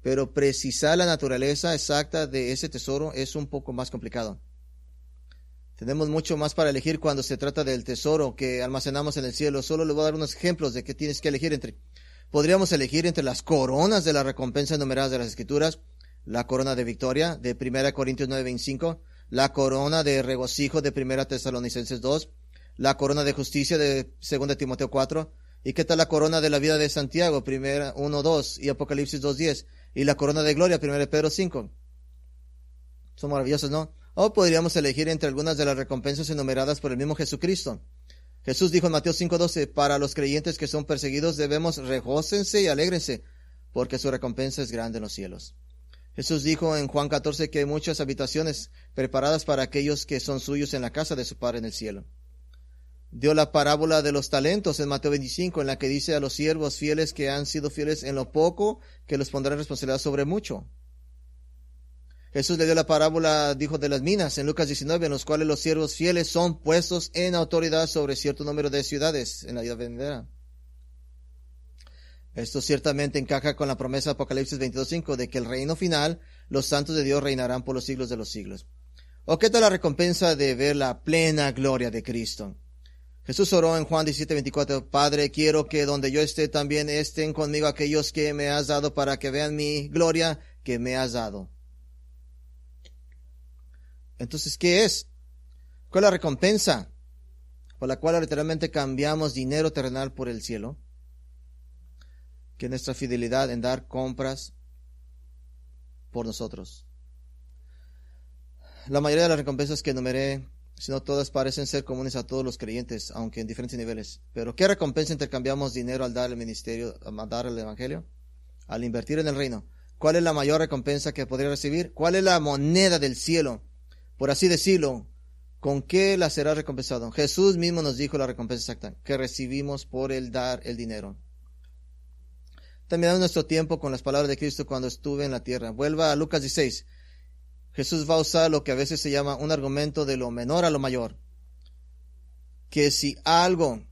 pero precisar la naturaleza exacta de ese tesoro es un poco más complicado. Tenemos mucho más para elegir cuando se trata del tesoro que almacenamos en el cielo. Solo le voy a dar unos ejemplos de qué tienes que elegir entre. Podríamos elegir entre las coronas de la recompensa enumeradas de las Escrituras, la corona de victoria de 1 Corintios 9:25, la corona de regocijo de 1 Tesalonicenses 2, la corona de justicia de 2 Timoteo 4, y qué tal la corona de la vida de Santiago, 1 2 y Apocalipsis 2:10, y la corona de gloria, 1 Pedro 5. Son maravillosos, ¿no? O podríamos elegir entre algunas de las recompensas enumeradas por el mismo Jesucristo. Jesús dijo en Mateo 5:12, para los creyentes que son perseguidos debemos regócense y alégrense, porque su recompensa es grande en los cielos. Jesús dijo en Juan 14 que hay muchas habitaciones preparadas para aquellos que son suyos en la casa de su Padre en el cielo. Dio la parábola de los talentos en Mateo 25, en la que dice a los siervos fieles que han sido fieles en lo poco, que los pondrán responsabilidad sobre mucho. Jesús le dio la parábola, dijo, de las minas en Lucas 19, en los cuales los siervos fieles son puestos en autoridad sobre cierto número de ciudades en la vida venidera. Esto ciertamente encaja con la promesa de Apocalipsis 22.5 de que el reino final, los santos de Dios reinarán por los siglos de los siglos. ¿O qué tal la recompensa de ver la plena gloria de Cristo? Jesús oró en Juan 17.24, Padre, quiero que donde yo esté también estén conmigo aquellos que me has dado para que vean mi gloria que me has dado. Entonces, ¿qué es? ¿Cuál es la recompensa por la cual literalmente cambiamos dinero terrenal por el cielo? Que nuestra fidelidad en dar compras por nosotros. La mayoría de las recompensas que enumeré, si no todas, parecen ser comunes a todos los creyentes, aunque en diferentes niveles. Pero ¿qué recompensa intercambiamos dinero al dar el ministerio, al dar el evangelio? Al invertir en el reino. ¿Cuál es la mayor recompensa que podría recibir? ¿Cuál es la moneda del cielo? por así decirlo, ¿con qué la será recompensado? Jesús mismo nos dijo la recompensa exacta, que recibimos por el dar el dinero. Terminamos nuestro tiempo con las palabras de Cristo cuando estuve en la tierra. Vuelva a Lucas 16. Jesús va a usar lo que a veces se llama un argumento de lo menor a lo mayor. Que si algo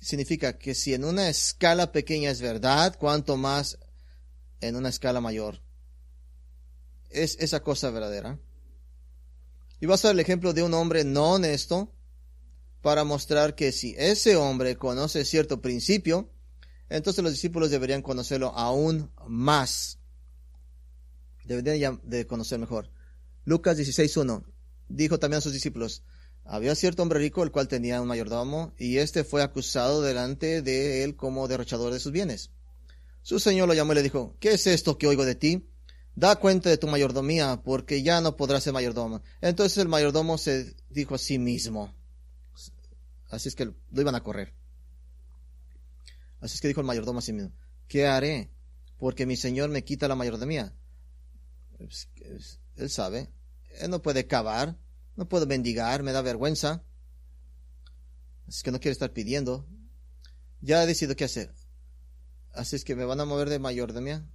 significa que si en una escala pequeña es verdad, cuanto más en una escala mayor es esa cosa verdadera. Y vas a dar el ejemplo de un hombre no honesto para mostrar que si ese hombre conoce cierto principio, entonces los discípulos deberían conocerlo aún más. Deberían de conocer mejor. Lucas 16.1 dijo también a sus discípulos, había cierto hombre rico el cual tenía un mayordomo y éste fue acusado delante de él como derrochador de sus bienes. Su señor lo llamó y le dijo, ¿qué es esto que oigo de ti? da cuenta de tu mayordomía, porque ya no podrás ser mayordomo. Entonces el mayordomo se dijo a sí mismo. Así es que lo iban a correr. Así es que dijo el mayordomo a sí mismo, ¿qué haré? Porque mi señor me quita la mayordomía. Pues, él sabe, él no puede cavar, no puede mendigar, me da vergüenza. Es que no quiere estar pidiendo. Ya he decidido qué hacer. Así es que me van a mover de mayordomía.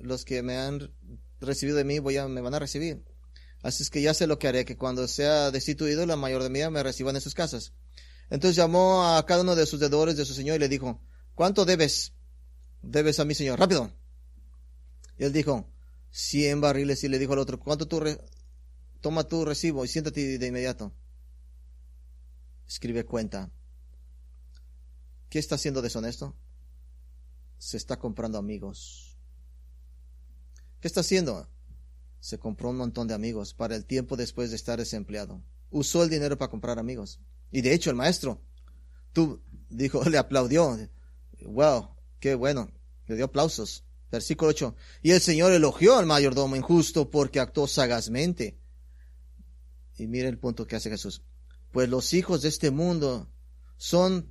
Los que me han recibido de mí voy a, me van a recibir. Así es que ya sé lo que haré, que cuando sea destituido la mayor de mí me reciban en sus casas. Entonces llamó a cada uno de sus deudores de su señor y le dijo, ¿cuánto debes? Debes a mi señor, rápido. Y él dijo, cien barriles y le dijo al otro, ¿cuánto tú, toma tu recibo y siéntate de inmediato? Escribe cuenta. ¿Qué está haciendo deshonesto? Se está comprando amigos. ¿Qué está haciendo? Se compró un montón de amigos para el tiempo después de estar desempleado. Usó el dinero para comprar amigos. Y de hecho el maestro, tú, dijo, le aplaudió. Wow, qué bueno. Le dio aplausos. Versículo 8. Y el Señor elogió al mayordomo injusto porque actuó sagazmente. Y mire el punto que hace Jesús. Pues los hijos de este mundo son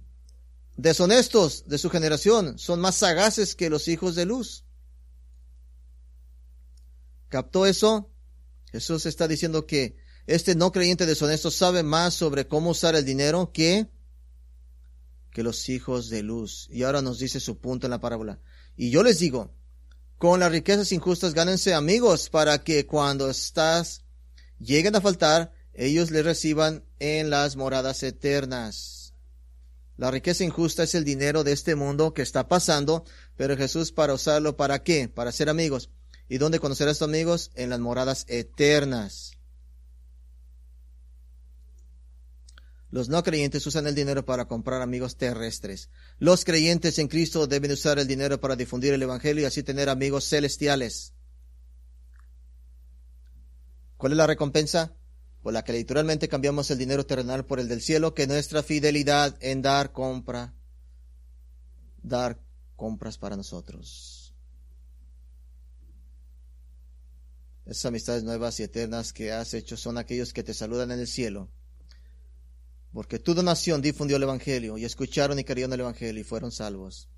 deshonestos de su generación, son más sagaces que los hijos de luz. ¿Captó eso? Jesús está diciendo que este no creyente deshonesto sabe más sobre cómo usar el dinero que, que los hijos de luz. Y ahora nos dice su punto en la parábola. Y yo les digo, con las riquezas injustas gánense amigos para que cuando estás lleguen a faltar, ellos le reciban en las moradas eternas. La riqueza injusta es el dinero de este mundo que está pasando, pero Jesús para usarlo para qué? Para ser amigos. ¿Y dónde conocer a estos amigos? En las moradas eternas. Los no creyentes usan el dinero para comprar amigos terrestres. Los creyentes en Cristo deben usar el dinero para difundir el Evangelio y así tener amigos celestiales. ¿Cuál es la recompensa? Por la que literalmente cambiamos el dinero terrenal por el del cielo, que nuestra fidelidad en dar compra, dar compras para nosotros. Esas amistades nuevas y eternas que has hecho son aquellos que te saludan en el cielo porque tu donación difundió el Evangelio y escucharon y creyeron el Evangelio y fueron salvos.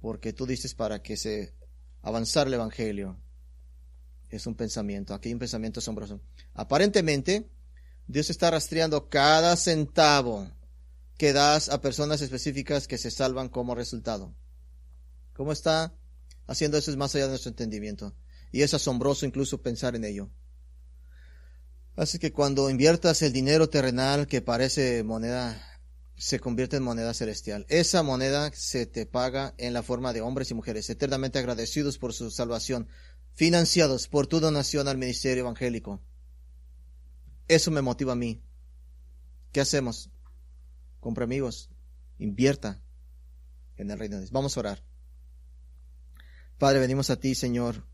Porque tú dices para que se avanzara el Evangelio. Es un pensamiento, aquí hay un pensamiento asombroso. Aparentemente, Dios está rastreando cada centavo que das a personas específicas que se salvan como resultado. ¿Cómo está haciendo eso? Es más allá de nuestro entendimiento. Y es asombroso incluso pensar en ello. Así que cuando inviertas el dinero terrenal que parece moneda, se convierte en moneda celestial. Esa moneda se te paga en la forma de hombres y mujeres, eternamente agradecidos por su salvación, financiados por tu donación al ministerio evangélico. Eso me motiva a mí. ¿Qué hacemos? Compra amigos, invierta en el reino de Dios. Vamos a orar. Padre, venimos a ti, Señor.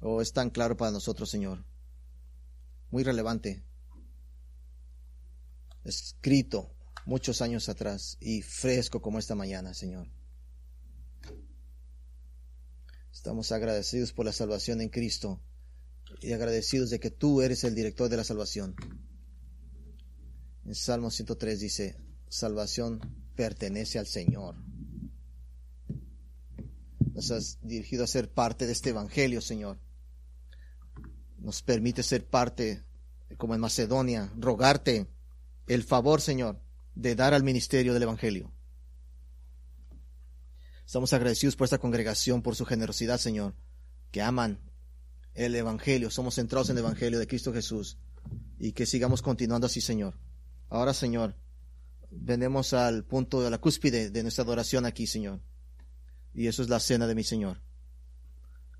Oh, es tan claro para nosotros, Señor muy relevante, escrito muchos años atrás y fresco como esta mañana, Señor. Estamos agradecidos por la salvación en Cristo y agradecidos de que tú eres el director de la salvación. En Salmo 103 dice, salvación pertenece al Señor. Nos has dirigido a ser parte de este Evangelio, Señor nos permite ser parte, como en Macedonia, rogarte el favor, Señor, de dar al ministerio del Evangelio. Estamos agradecidos por esta congregación, por su generosidad, Señor, que aman el Evangelio, somos centrados en el Evangelio de Cristo Jesús y que sigamos continuando así, Señor. Ahora, Señor, venemos al punto de la cúspide de nuestra adoración aquí, Señor. Y eso es la cena de mi Señor.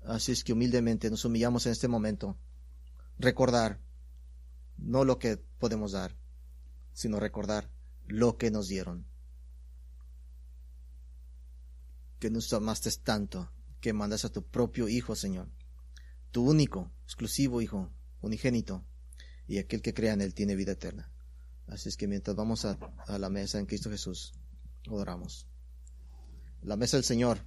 Así es que humildemente nos humillamos en este momento recordar no lo que podemos dar, sino recordar lo que nos dieron. Que nos amaste tanto que mandas a tu propio Hijo, Señor, tu único, exclusivo Hijo, unigénito, y aquel que crea en Él tiene vida eterna. Así es que mientras vamos a, a la mesa en Cristo Jesús, adoramos. La mesa del Señor